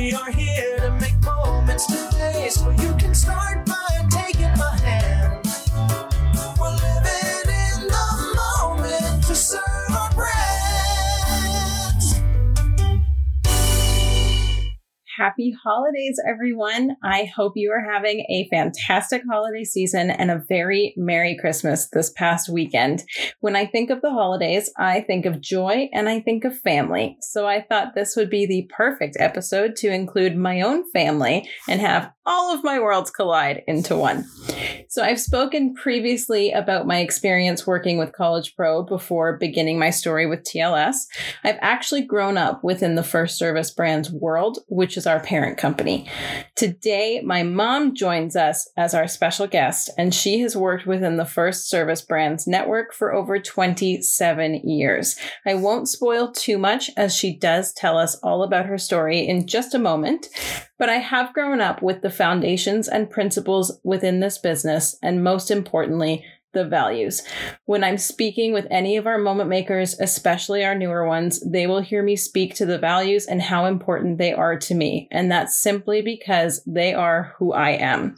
We are here to make moments today, so you can start by Happy holidays, everyone. I hope you are having a fantastic holiday season and a very Merry Christmas this past weekend. When I think of the holidays, I think of joy and I think of family. So I thought this would be the perfect episode to include my own family and have all of my worlds collide into one. So I've spoken previously about my experience working with College Pro before beginning my story with TLS. I've actually grown up within the First Service Brands world, which is our parent company. Today, my mom joins us as our special guest, and she has worked within the First Service Brands network for over 27 years. I won't spoil too much as she does tell us all about her story in just a moment, but I have grown up with the foundations and principles within this business, and most importantly, the values. When I'm speaking with any of our moment makers, especially our newer ones, they will hear me speak to the values and how important they are to me. And that's simply because they are who I am.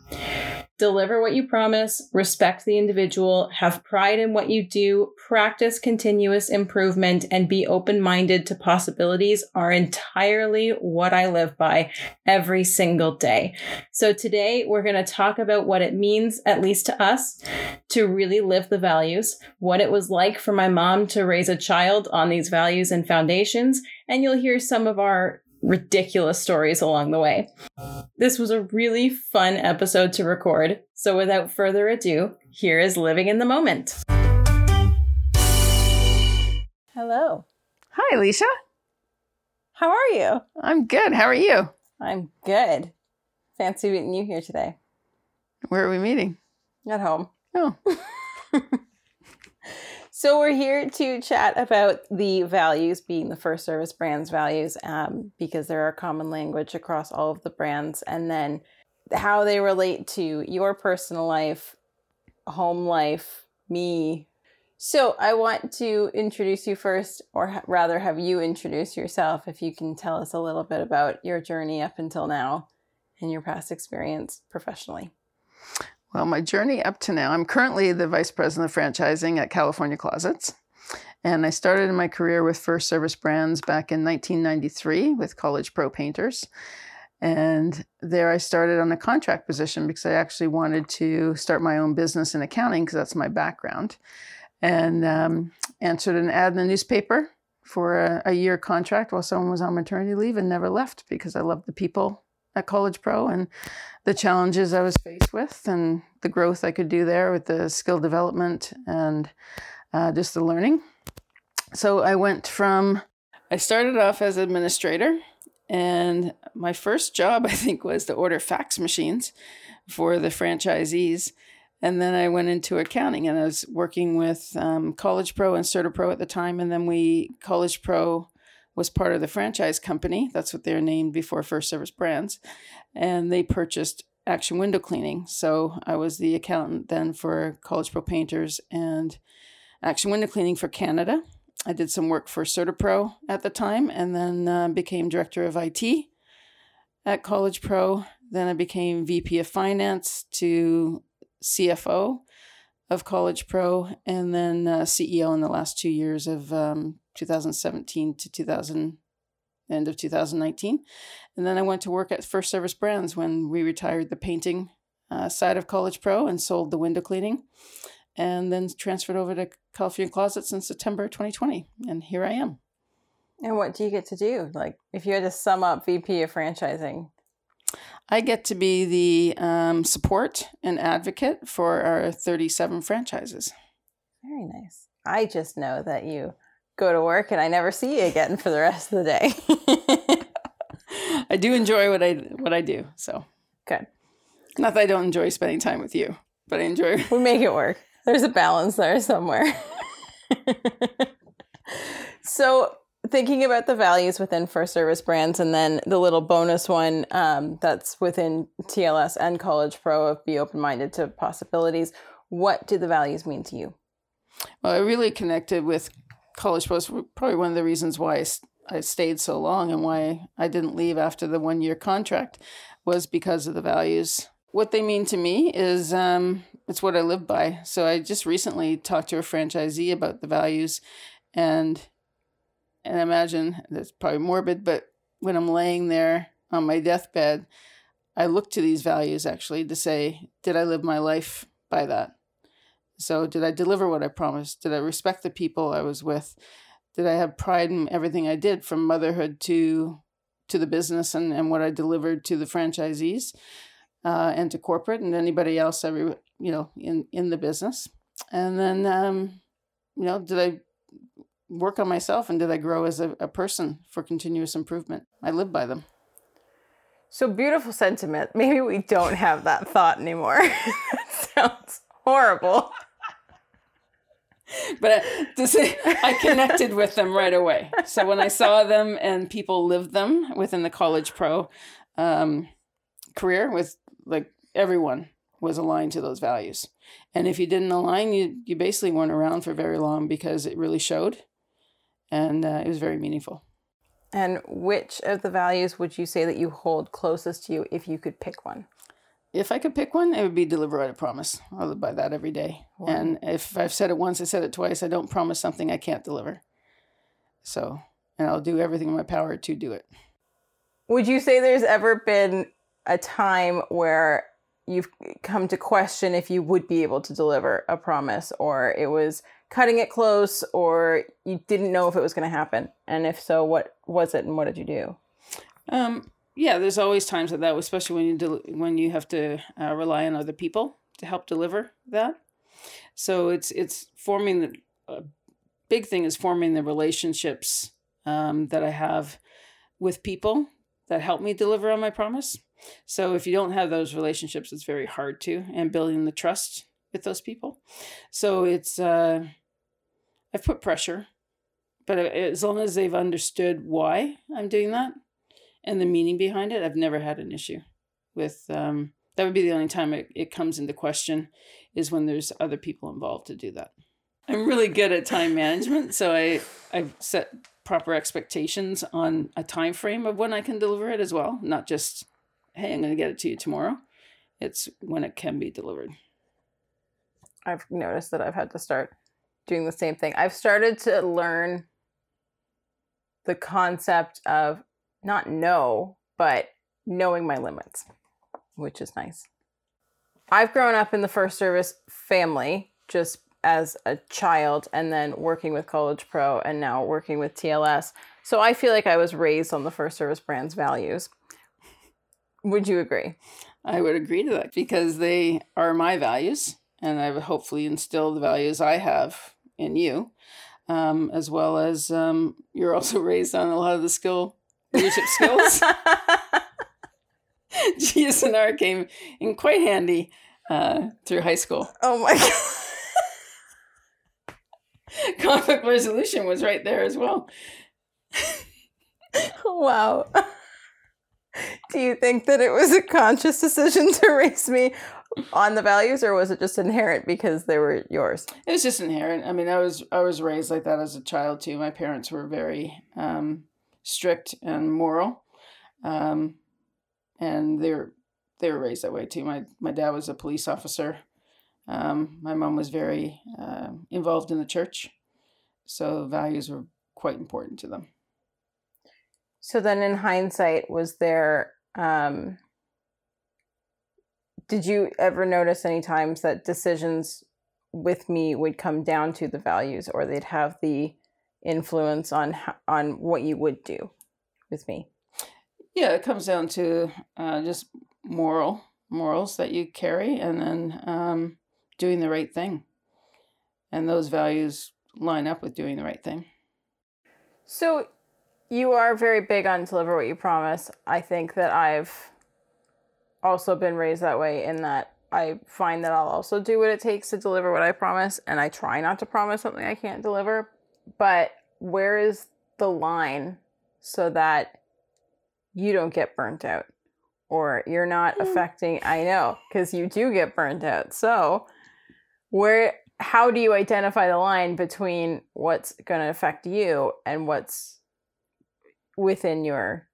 Deliver what you promise, respect the individual, have pride in what you do, practice continuous improvement, and be open minded to possibilities are entirely what I live by every single day. So today we're going to talk about what it means, at least to us, to really live the values, what it was like for my mom to raise a child on these values and foundations, and you'll hear some of our ridiculous stories along the way. This was a really fun episode to record, so without further ado, here is Living in the Moment. Hello. Hi, Alicia. How are you? I'm good. How are you? I'm good. Fancy meeting you here today. Where are we meeting? At home. Oh, So we're here to chat about the values being the first service brands values um, because they're a common language across all of the brands and then how they relate to your personal life, home life, me. So I want to introduce you first, or rather have you introduce yourself if you can tell us a little bit about your journey up until now and your past experience professionally. Well, my journey up to now, I'm currently the vice president of franchising at California Closets. And I started my career with First Service Brands back in 1993 with College Pro Painters. And there I started on a contract position because I actually wanted to start my own business in accounting because that's my background. And um, answered an ad in the newspaper for a, a year contract while someone was on maternity leave and never left because I loved the people at College Pro and the challenges I was faced with and the growth I could do there with the skill development and uh, just the learning. So I went from, I started off as administrator, and my first job, I think, was to order fax machines for the franchisees. And then I went into accounting and I was working with um, College Pro and CertaPro at the time. And then we, College Pro was part of the franchise company. That's what they were named before First Service Brands. And they purchased Action Window Cleaning. So I was the accountant then for College Pro Painters and Action Window Cleaning for Canada. I did some work for CertaPro at the time and then uh, became director of IT at College Pro. Then I became VP of Finance to CFO of College Pro and then uh, CEO in the last two years of um, 2017 to 2000 end of 2019 and then i went to work at first service brands when we retired the painting uh, side of college pro and sold the window cleaning and then transferred over to california closets in september 2020 and here i am And what do you get to do? Like, if you had to sum up VP of franchising, i get to be the um, support and advocate for our 37 franchises very nice. I just know that you go to work and I never see you again for the rest of the day. i do enjoy what i what i do so Good. not that i don't enjoy spending time with you but i enjoy We make it work. There's a balance there somewhere. so, thinking about the values within first service brands and then the little bonus one um, that's within TLS and College Pro of be open minded to possibilities, what do the values mean to you? Well, I really connected with College Pro. It's probably one of the reasons why I stayed so long and why I didn't leave after the one year contract was because of the values. What they mean to me is um, it's what I live by. So I just recently talked to a franchisee about the values, and and imagine that's probably morbid, but when I'm laying there on my deathbed, I look to these values actually to say, did I live my life by that? So did I deliver what I promised? Did I respect the people I was with? Did I have pride in everything I did from motherhood to to the business and, and what I delivered to the franchisees uh, and to corporate and anybody else every you know in in the business? And then um, you know, did I work on myself and did I grow as a, a person for continuous improvement? I live by them. So beautiful sentiment. Maybe we don't have that thought anymore. that sounds horrible. but to say I connected with them right away. So when I saw them and people lived them within the college pro um, career, with like everyone was aligned to those values, and if you didn't align, you you basically weren't around for very long because it really showed, and uh, it was very meaningful. And which of the values would you say that you hold closest to you if you could pick one? if I could pick one, it would be deliver what I promise. I live by that every day. Wow. And if I've said it once, I said it twice. I don't promise something I can't deliver. So, and I'll do everything in my power to do it. Would you say there's ever been a time where you've come to question if you would be able to deliver a promise or it was cutting it close or you didn't know if it was going to happen? And if so, what was it and what did you do? Um, yeah, there's always times like that, especially when you del- when you have to uh, rely on other people to help deliver that. So it's it's forming the uh, big thing is forming the relationships um, that I have with people that help me deliver on my promise. So if you don't have those relationships, it's very hard to and building the trust with those people. So it's uh, I've put pressure, but as long as they've understood why I'm doing that, and the meaning behind it, I've never had an issue with. Um, that would be the only time it, it comes into question is when there's other people involved to do that. I'm really good at time management, so I I've set proper expectations on a time frame of when I can deliver it as well, not just hey, I'm going to get it to you tomorrow. It's when it can be delivered. I've noticed that I've had to start doing the same thing. I've started to learn the concept of not know, but knowing my limits, which is nice. I've grown up in the first service family just as a child and then working with College Pro and now working with TLS. So I feel like I was raised on the first service brand's values. Would you agree? I would agree to that because they are my values and I've hopefully instilled the values I have in you, um, as well as um, you're also raised on a lot of the skill leadership skills. GSNR came in quite handy uh, through high school. Oh my god. Conflict resolution was right there as well. wow. Do you think that it was a conscious decision to raise me on the values or was it just inherent because they were yours? It was just inherent. I mean, I was I was raised like that as a child too. My parents were very um, strict and moral, um, and they were they were raised that way too. My my dad was a police officer. Um, my mom was very uh, involved in the church, so values were quite important to them. So then, in hindsight, was there? Did you ever notice any times that decisions with me would come down to the values, or they'd have the influence on on what you would do with me? Yeah, it comes down to uh, just moral morals that you carry, and then um, doing the right thing, and those values line up with doing the right thing. So, you are very big on deliver what you promise. I think that I've also been raised that way in that I find that I'll also do what it takes to deliver what I promise, and I try not to promise something I can't deliver but where is the line so that you don't get burnt out or you're not mm. affecting I know because you do get burnt out. So where how do you identify the line between what's going to affect you and what's within your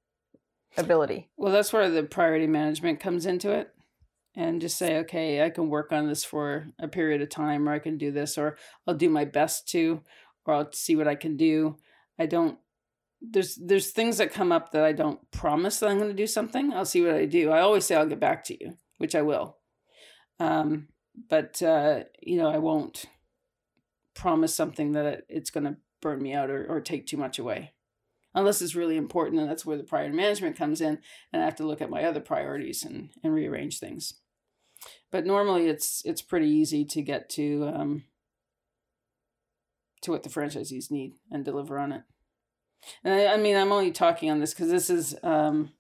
ability. Well, that's where the priority management comes into it. And just say, okay, I can work on this for a period of time, or I can do this, or I'll do my best to, or I'll see what I can do. I don't there's there's things that come up that I don't promise that I'm going to do something. I'll see what I do. I always say I'll get back to you, which I will. Um, but uh, you know, I won't promise something that it's going to burn me out or, or take too much away unless it's really important and that's where the priority management comes in and i have to look at my other priorities and, and rearrange things. But normally it's it's pretty easy to get to um, to what the franchisees need and deliver on it. And i, I mean i'm only talking on this because this is um,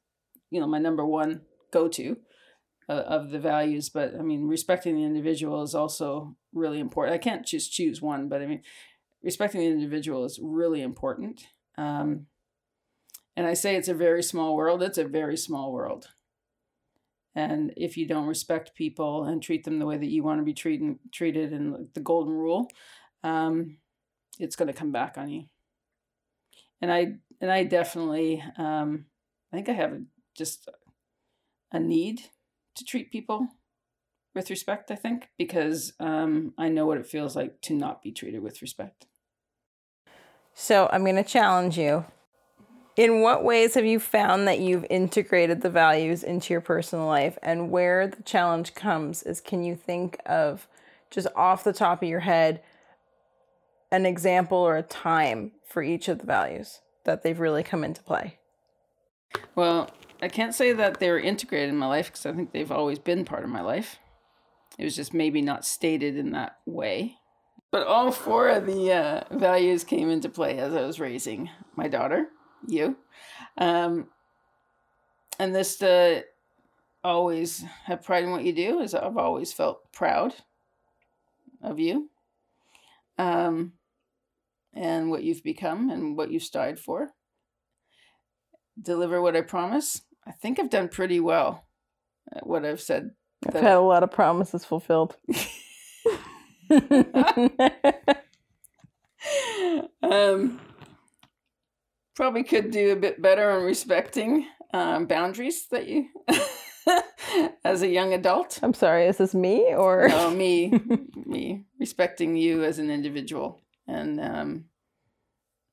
you know my number one go-to uh, of the values. But i mean respecting the individual is also really important. I can't just choose one but i mean respecting the individual is really important. Um, and I say it's a very small world, it's a very small world. And if you don't respect people and treat them the way that you want to be treated, treated in the golden rule, um, it's going to come back on you. And I and I definitely, um, I think I have a, just a need to treat people with respect. I think because um, I know what it feels like to not be treated with respect. So I'm going to challenge you in what ways have you found that you've integrated the values into your personal life? And where the challenge comes is can you think of just off the top of your head an example or a time for each of the values that they've really come into play? Well, I can't say that they're integrated in my life because I think they've always been part of my life. It was just maybe not stated in that way. But all four of the uh, values came into play as I was raising my daughter you. Um, and this to always have pride in what you do is I've always felt proud of you. Um, and what you've become and what you've strived for. Deliver what I promise. I think I've done pretty well at what I've said. I've had a lot of promises fulfilled. um, probably could do a bit better on respecting um, boundaries that you as a young adult. I'm sorry is this me or? No me me respecting you as an individual. And um,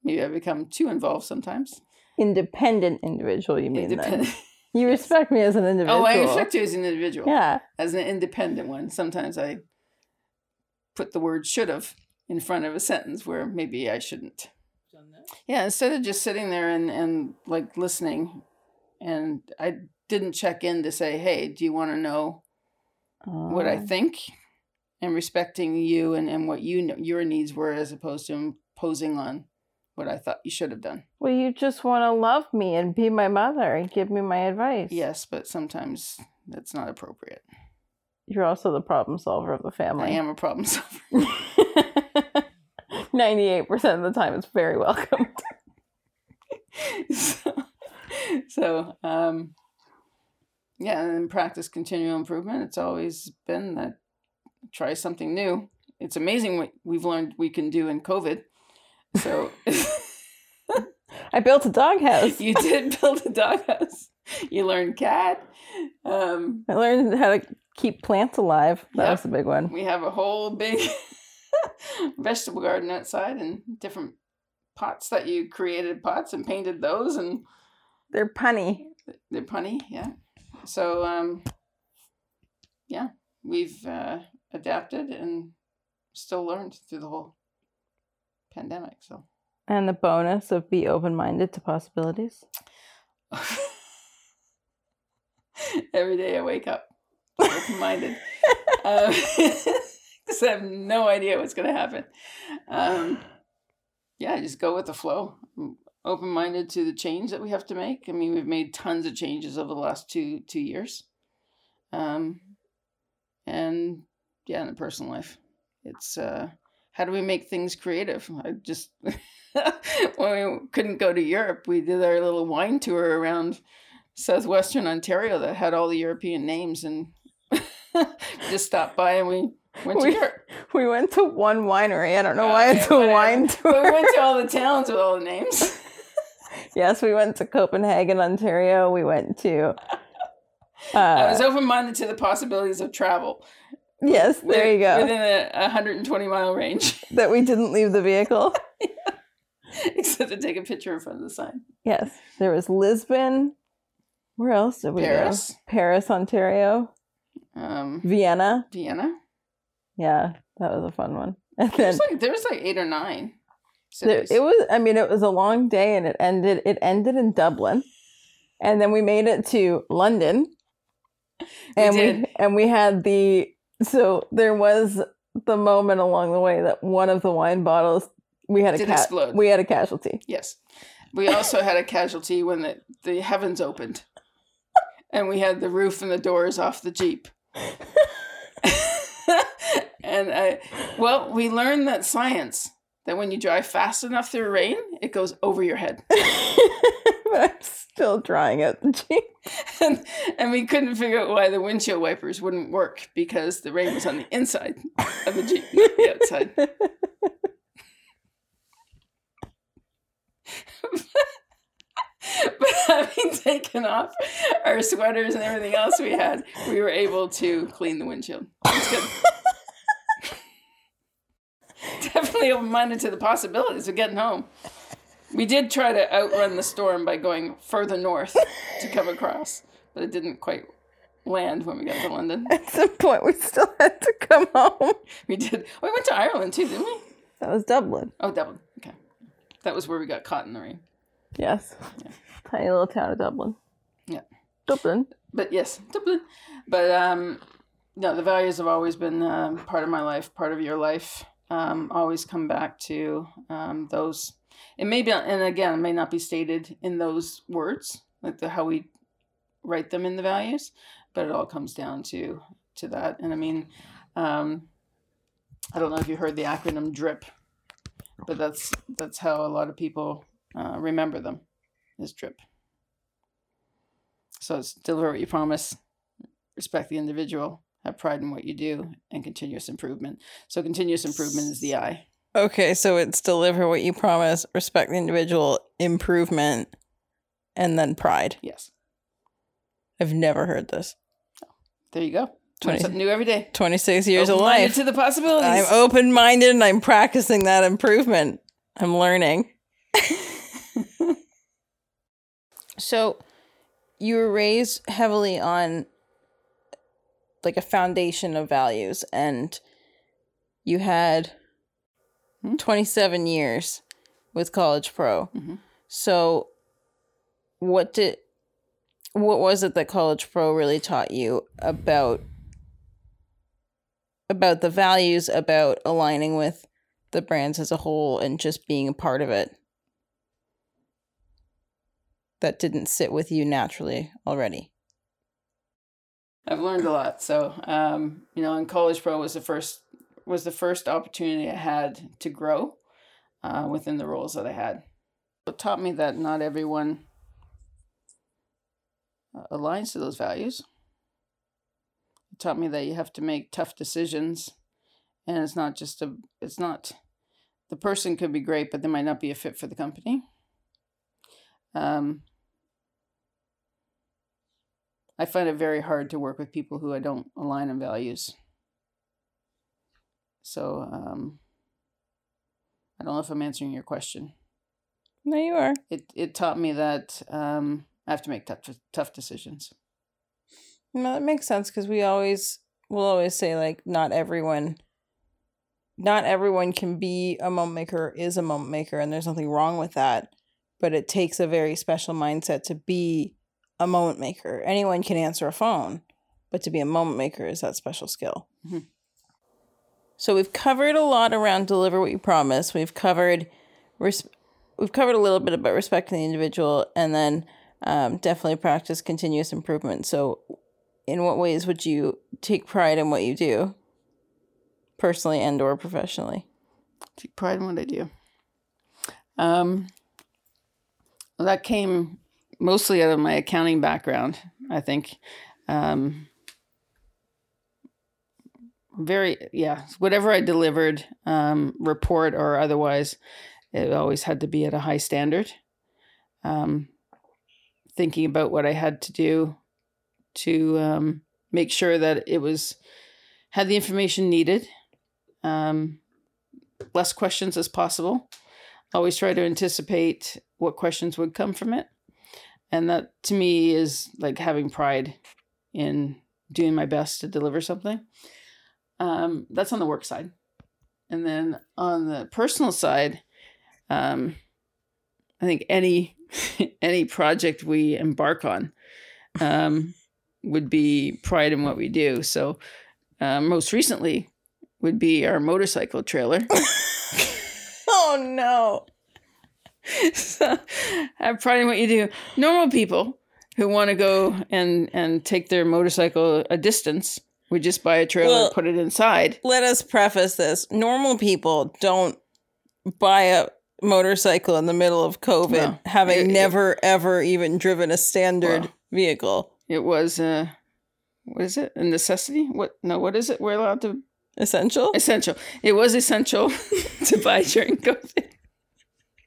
maybe i become too involved sometimes. Independent individual you mean independent. Then. you respect me as an individual oh i respect you as an individual. Yeah. As an independent one sometimes i put the word should have in front of a sentence where maybe i shouldn't yeah, instead of just sitting there and, and like listening, and I didn't check in to say, hey, do you want to know what I oh. think? And respecting you and, and what you know, your needs were as opposed to imposing on what I thought you should have done. Well, you just want to love me and be my mother and give me my advice. Yes, but sometimes that's not appropriate. You're also the problem solver of the family. I am a problem solver. 98% of the time it's very welcome. so, so um, yeah, and practice continual improvement. It's always been that try something new. It's amazing what we've learned we can do in COVID. So I built a doghouse. You did build a doghouse. You learned CAD. Um, I learned how to keep plants alive. That yep. was a big one. We have a whole big vegetable garden outside and different pots that you created pots and painted those and they're punny. They're punny, yeah. So um yeah, we've uh, adapted and still learned through the whole pandemic. So and the bonus of be open minded to possibilities. Every day I wake up open minded. um, because I have no idea what's going to happen. Um, yeah, just go with the flow. Open minded to the change that we have to make. I mean, we've made tons of changes over the last two two years. Um, and yeah, in the personal life, it's uh, how do we make things creative? I just when we couldn't go to Europe, we did our little wine tour around southwestern Ontario that had all the European names, and just stopped by and we Went we, we went to one winery. I don't know why it's a wine tour. But we went to all the towns with all the names. yes, we went to Copenhagen, Ontario. We went to. Uh, I was open minded to the possibilities of travel. yes, there you go. Within a, a 120 mile range, that we didn't leave the vehicle. except to take a picture in front of the sign. Yes, there was Lisbon. Where else did we Paris. go? Paris, Ontario, Um, Vienna. Vienna. Yeah, that was a fun one. And There then was like there was like eight or nine. there, it was. I mean, it was a long day, and it ended. It ended in Dublin, and then we made it to London, and we, did. and we had the. So there was the moment along the way that one of the wine bottles we had a ca- we had a casualty. Yes. We also had a casualty when the, the heavens opened. And we had the roof and the doors off the Jeep. And I, well, we learned that science, that when you drive fast enough through rain, it goes over your head. but I'm still drying out the jeep. And, and we couldn't figure out why the windshield wipers wouldn't work because the rain was on the inside of the Jeep, not the outside. but having taken off our sweaters and everything else we had, we were able to clean the windshield. It's good. Definitely open minded to the possibilities of getting home. We did try to outrun the storm by going further north to come across, but it didn't quite land when we got to London. At some point, we still had to come home. We did. We went to Ireland too, didn't we? That was Dublin. Oh, Dublin. Okay. That was where we got caught in the rain. Yes. Yeah. Tiny little town of Dublin. Yeah. Dublin. but yes, Dublin. But um, no, the values have always been um, part of my life, part of your life. Um, always come back to um, those. It may be, and again, it may not be stated in those words, like the how we write them in the values, but it all comes down to to that. And I mean, um, I don't know if you heard the acronym DRIP, but that's that's how a lot of people uh, remember them, is DRIP. So it's deliver what you promise, respect the individual, have pride in what you do, and continuous improvement. So continuous improvement is the I. Okay, so it's deliver what you promise, respect the individual, improvement, and then pride. Yes. I've never heard this. Oh, there you go. Twenty- something new every day. 26 years of life. to the possibilities. I'm open minded and I'm practicing that improvement. I'm learning. so, you were raised heavily on like a foundation of values, and you had Hmm? 27 years with College Pro. Mhm. So, what did what was it that College Pro really taught you about about the values, about aligning with the brands as a whole, and just being a part of it that didn't sit with you naturally already? I've learned a lot. So, um, you know, and College Pro was the first was the first opportunity I had to grow uh, within the roles that I had. It taught me that not everyone uh, aligns to those values. It taught me that you have to make tough decisions, and it's not just a. It's not. The person could be great, but they might not be a fit for the company. Um, I find it very hard to work with people who I don't align in values. So um, I don't know if I'm answering your question. No, you are. It it taught me that um, I have to make tough tough decisions. No, that makes sense because we always will always say like not everyone not everyone can be a moment maker is a moment maker and there's nothing wrong with that. But it takes a very special mindset to be a moment maker. Anyone can answer a phone, but to be a moment maker is that special skill. Mhm. So we've covered a lot around deliver what you promise. We've covered res- we've covered a little bit about respecting the individual and then um, definitely practice continuous improvement. So in what ways would you take pride in what you do personally and or professionally Take pride in what I do. Um, well, that came mostly out of my accounting background. I think. Um, very yeah whatever i delivered um, report or otherwise it always had to be at a high standard um, thinking about what I had to do to um, make sure that it was had the information needed, um, less questions as possible. Always try to anticipate what questions would come from it, and that to me is like having pride in doing my best to deliver something. Um, that's on the work side, and then on the personal side, um, I think any any project we embark on um, would be pride in what we do. So, uh, most recently would be our motorcycle trailer. Oh no. so, in what you do. Normal people who want to go and and take their motorcycle a distance would just buy a trailer, Well- put it inside. Let us preface this. Normal people don't buy a motorcycle in the middle of COVID, No. having It- it- never ever even driven a standard Well. vehicle. It was uh, what is it? A necessity? What? No, what is it? We're allowed to Essential? essential. It was essential to buy during COVID.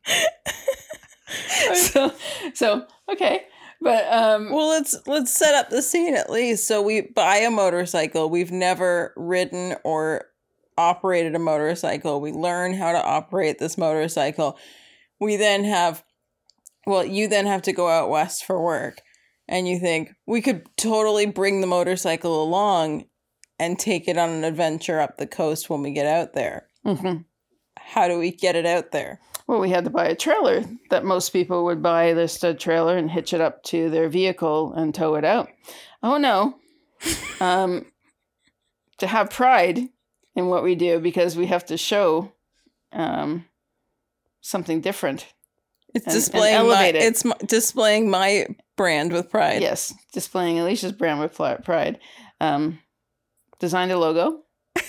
so, so okay, but um, Well, let's let's set up the scene at least. So we buy a motorcycle. We've never ridden or operated a motorcycle. We learn how to operate this motorcycle. We then have well, you then have to go out west for work. And you think we could totally bring the motorcycle along and take it on an adventure up the coast when we get out there. mhm. How do we get it out there? Well, we had to buy a trailer that most people would buy their stud trailer and hitch it up to their vehicle and tow it out. Oh no, um, to have pride in what we do because we have to show um, something different. It's And- and displaying my, it. it's my, displaying my brand with pride. Yes, displaying Alicia's brand with pride. Um, designed a logo.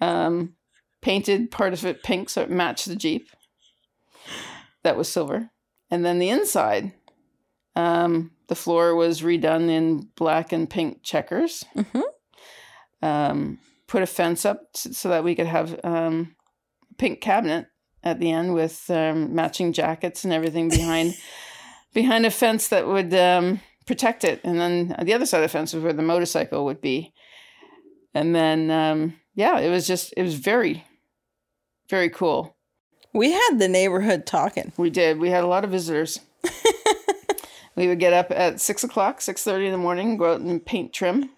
um, painted part of it pink so it matched the Jeep. That was silver. And then the inside, um, the floor was redone in black and pink checkers. Mhm. Um, put a fence up so that we could have um, a pink cabinet at the end with um, matching jackets and everything behind behind a fence that would um, protect it. And then the other side of the fence was where the motorcycle would be. And then, um, yeah, it was just, it was very, very cool. We had the neighborhood talking. We did. We had a lot of visitors. we would get up at six o'clock, six thirty in the morning, go out and paint trim,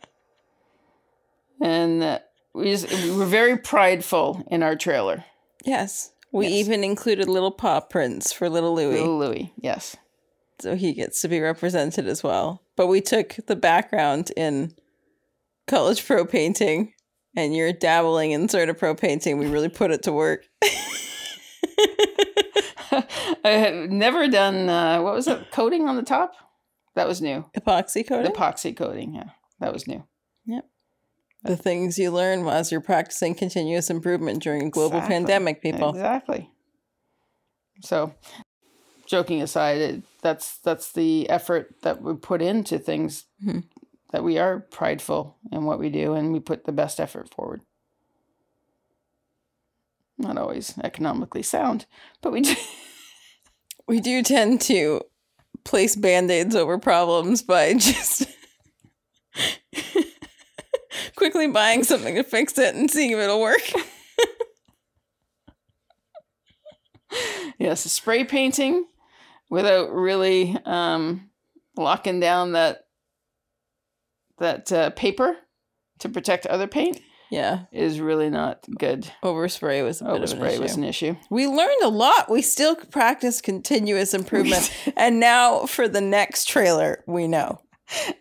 and uh, we just, we were very prideful in our trailer. Yes. We Yes. even included little paw prints for little Louis. Little Louis, yes, So he gets to be represented as well. But we took the background in college pro painting and you're dabbling in CertaPro painting. We really put it to work. I have never done uh, what was it coating on the top. That was new. Epoxy coating. Epoxy coating, yeah, that was new. Yep. The things you learn as you're practicing continuous improvement during a global Exactly. pandemic, people. Exactly. So, joking aside, it, that's that's the effort that we put into things Mhm. that we are prideful in what we do, and we put the best effort forward. Not always economically sound, but we do. We do tend to place band aids over problems by just quickly buying something to fix it and seeing if it'll work. yes, spray painting without really um, locking down that that uh, paper to protect other paint Yeah, is really not good. overspray was a bit of an Overspray issue. was an issue. We learned a lot. We still practice continuous improvement. and now for the next trailer, we know.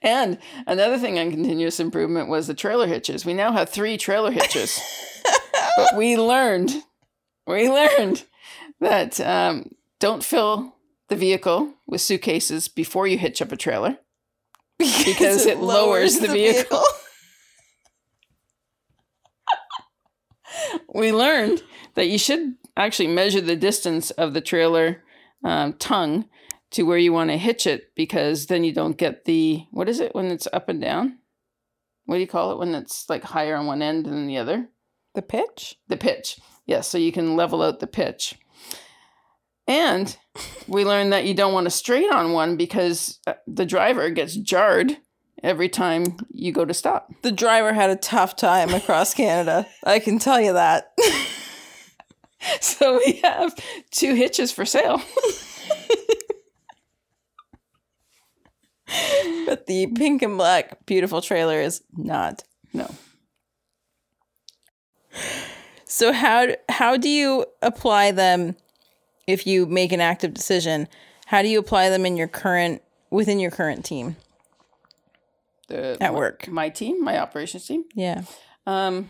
And another thing on continuous improvement was the trailer hitches. We now have three trailer hitches. but we learned, we learned that um, don't fill the vehicle with suitcases before you hitch up a trailer. Because it lowers the vehicle. We learned that you should actually measure the distance of the trailer um, tongue to where you want to hitch it because then you don't get the what is it when it's up and down? What do you call it when it's like higher on one end than the other? The pitch? the pitch. Yes so you can level out the pitch. And we learned that you don't want to straight on one because uh, the driver gets jarred every time you go to stop. The driver had a tough time across Canada. I can tell you that. So we have two hitches for sale. but the pink and black beautiful trailer is not. No. So how how do you apply them if you make an active decision? How do you apply them in your current within your current team The, at my- work? My team, my operations team. Yeah. Um,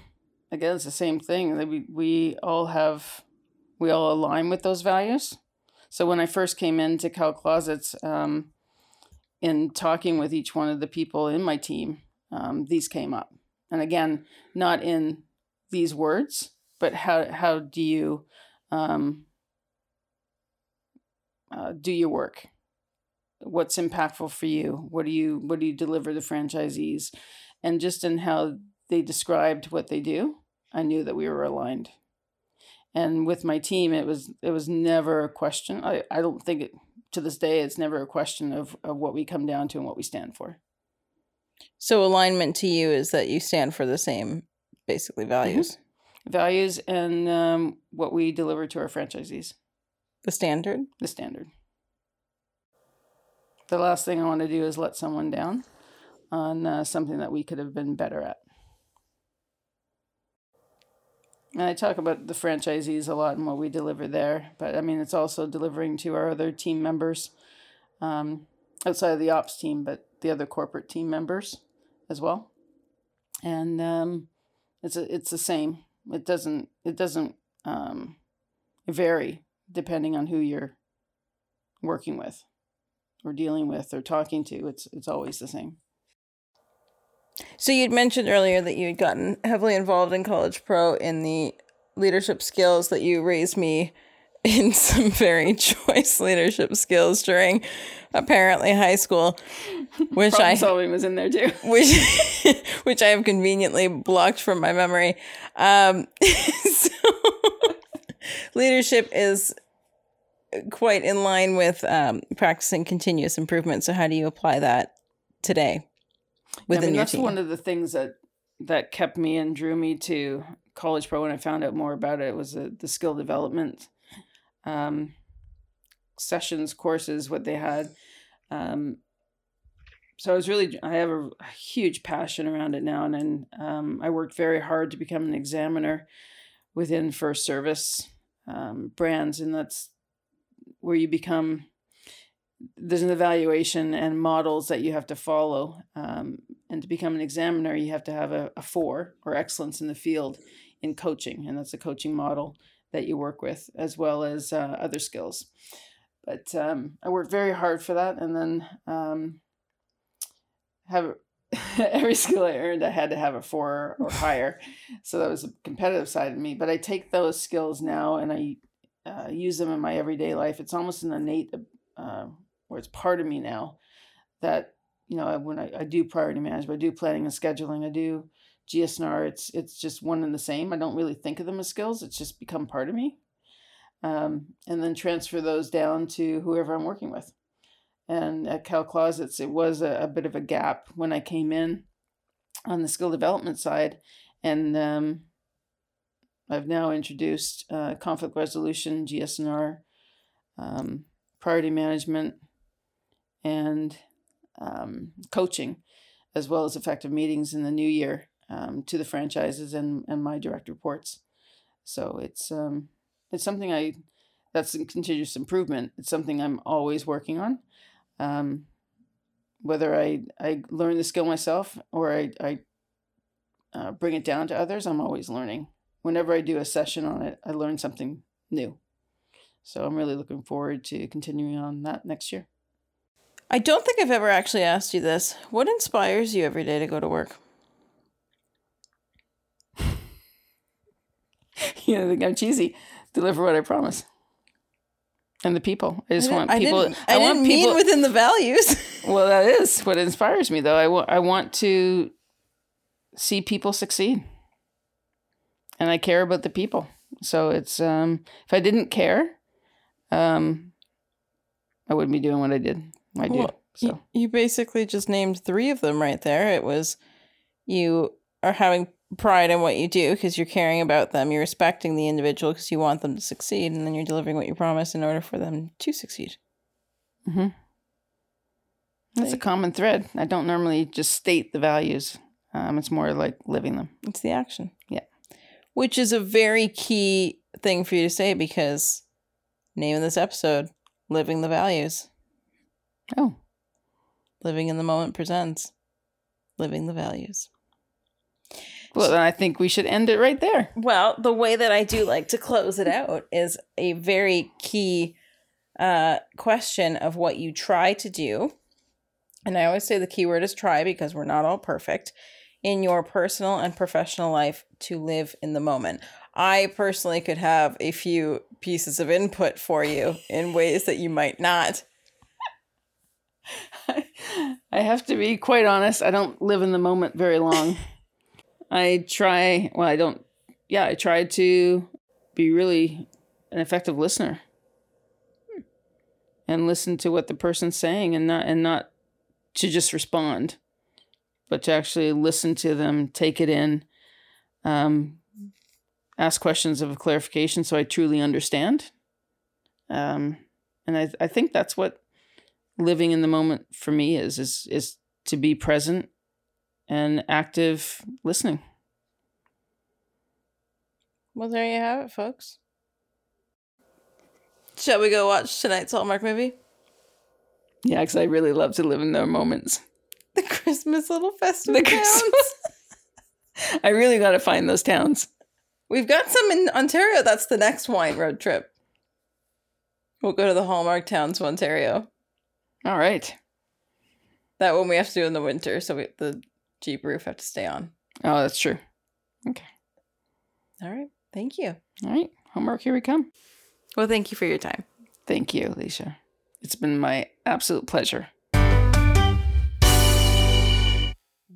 again, it's the same thing. that We we all have we all align with those values. So when I first came into Cal Closets, um, in talking with each one of the people in my team, um, these came up. And again, not in these words, but how how do you um, uh, do your work? What's impactful for you? What do you what do you deliver the franchisees? And just in how they described what they do, I knew that we were aligned. And with my team, it was it was never a question. I, I don't think it to this day it's never a question of, of what we come down to and what we stand for. So alignment to you is that you stand for the same basically values. Values and um, what we deliver to our franchisees, The standard. the standard. The last thing I want to do is let someone down on uh, something that we could have been better at. And I talk about the franchisees a lot and what we deliver there, but I mean, it's also delivering to our other team members um, outside of the ops team, but the other corporate team members as well. And um, it's a, it's the same. It doesn't it doesn't um, vary depending on who you're working with, or dealing with, or talking to. It's it's always the same. So you'd mentioned earlier that you had gotten heavily involved in College Pro in the leadership skills that you raised me in some very choice leadership skills during apparently high school, which Problem I solving was in there too. which which I have conveniently blocked from my memory. Um, so leadership is quite in line with um, practicing continuous improvement. So how do you apply that today within I mean, your that's team? one of the things that that kept me and drew me to College Pro when I found out more about it was the, the skill development um, sessions, courses, what they had. Um, so I was really, I have a, a huge passion around it now, and then um, I worked very hard to become an examiner within First Service um, brands, and that's where you become there's an evaluation and models that you have to follow. Um, and to become an examiner, you have to have a, a four or excellence in the field in coaching. And that's a coaching model that you work with, as well as uh, other skills. But um, I worked very hard for that. And then um, have every skill I earned, I had to have a four or higher. so that was a competitive side of me. But I take those skills now and I uh, use them in my everyday life. It's almost an innate uh, or it's part of me now that you know when I, I do priority management, I do planning and scheduling, I do GSNR. It's it's just one and the same. I don't really think of them as skills. It's just become part of me, um, and then transfer those down to whoever I'm working with. And at Cal Closets, it was a, a bit of a gap when I came in on the skill development side, and um, I've now introduced uh, conflict resolution, GSNR, um, priority management, and um, coaching, as well as effective meetings in the new year um, to the franchises and, and my direct reports. So it's um, it's something I that's in continuous improvement. It's something I'm always working on. Um, whether I, I learn the skill myself or I, I uh, bring it down to others, I'm always learning. Whenever I do a session on it, I learn something new. So I'm really looking forward to continuing on that next year. I don't think I've ever actually asked you this. What inspires you every day to go to work? you know, think I'm cheesy. Deliver what I promise. And the people. I just I want people. I didn't, I want didn't people. mean within the values. well, that is what inspires me, though. I want. I want to see people succeed, and I care about the people. So it's um, if I didn't care, um, I wouldn't be doing what I did. I do. So You, you basically just named three of them right there. It was you are having pride in what you do because you're caring about them. You're respecting the individual because you want them to succeed, and then you're delivering what you promised in order for them to succeed. mhm. that's a common thread. I don't normally just state the values. Um, it's more like living them. It's the action. Yeah. Which is a very key thing for you to say because name of this episode, Living the Values. Oh, Living in the Moment presents Living the Values. well, then I think we should end it right there. Well, the way that I do like to close it out is a very key uh, question of what you try to do. And I always say the key word is try because we're not all perfect in your personal and professional life to live in the moment. I personally could have a few pieces of input for you in ways that you might not. I have to be quite honest. I don't live in the moment very long. I try, well, I don't, yeah, I try to be really an effective listener hmm. and listen to what the person's saying and not, and not to just respond, but to actually listen to them, take it in, um, ask questions of clarification so I truly understand. Um, and I, I think that's what living in the moment for me is is is to be present and active listening. Well, there you have it, folks. Shall we go watch tonight's Hallmark movie? Yeah, because I really love to live in their moments. The Christmas little festival. The towns. Christmas- I really got to find those towns. We've got some in Ontario. That's the next wine road trip. We'll go to the Hallmark towns of Ontario. All right. That one we have to do in the winter, so we, the Jeep roof have to stay on. Oh, that's true. Okay. All right. Thank you. All right. Homework, here we come. Well, thank you for your time. Thank you, Alicia. It's been my absolute pleasure.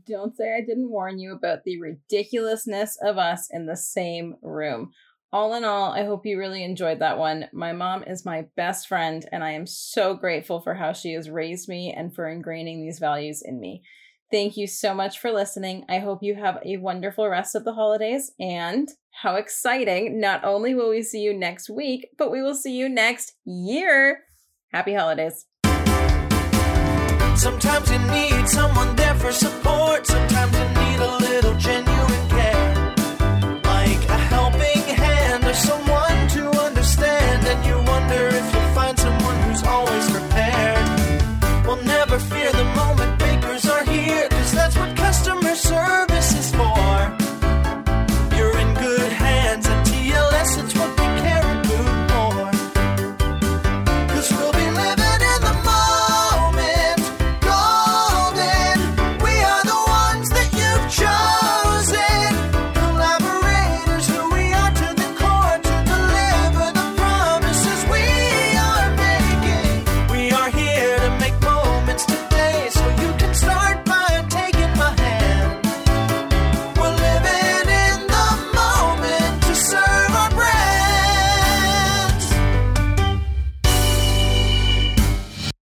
Don't say I didn't warn you about the ridiculousness of us in the same room. All in all, I hope you really enjoyed that one. My mom is my best friend, and I am so grateful for how she has raised me and for ingraining these values in me. Thank you so much for listening. I hope you have a wonderful rest of the holidays. And how exciting! Not only will we see you next week, but we will see you next year. Happy holidays. Sometimes you need someone there for support. Sometimes you need a little genuine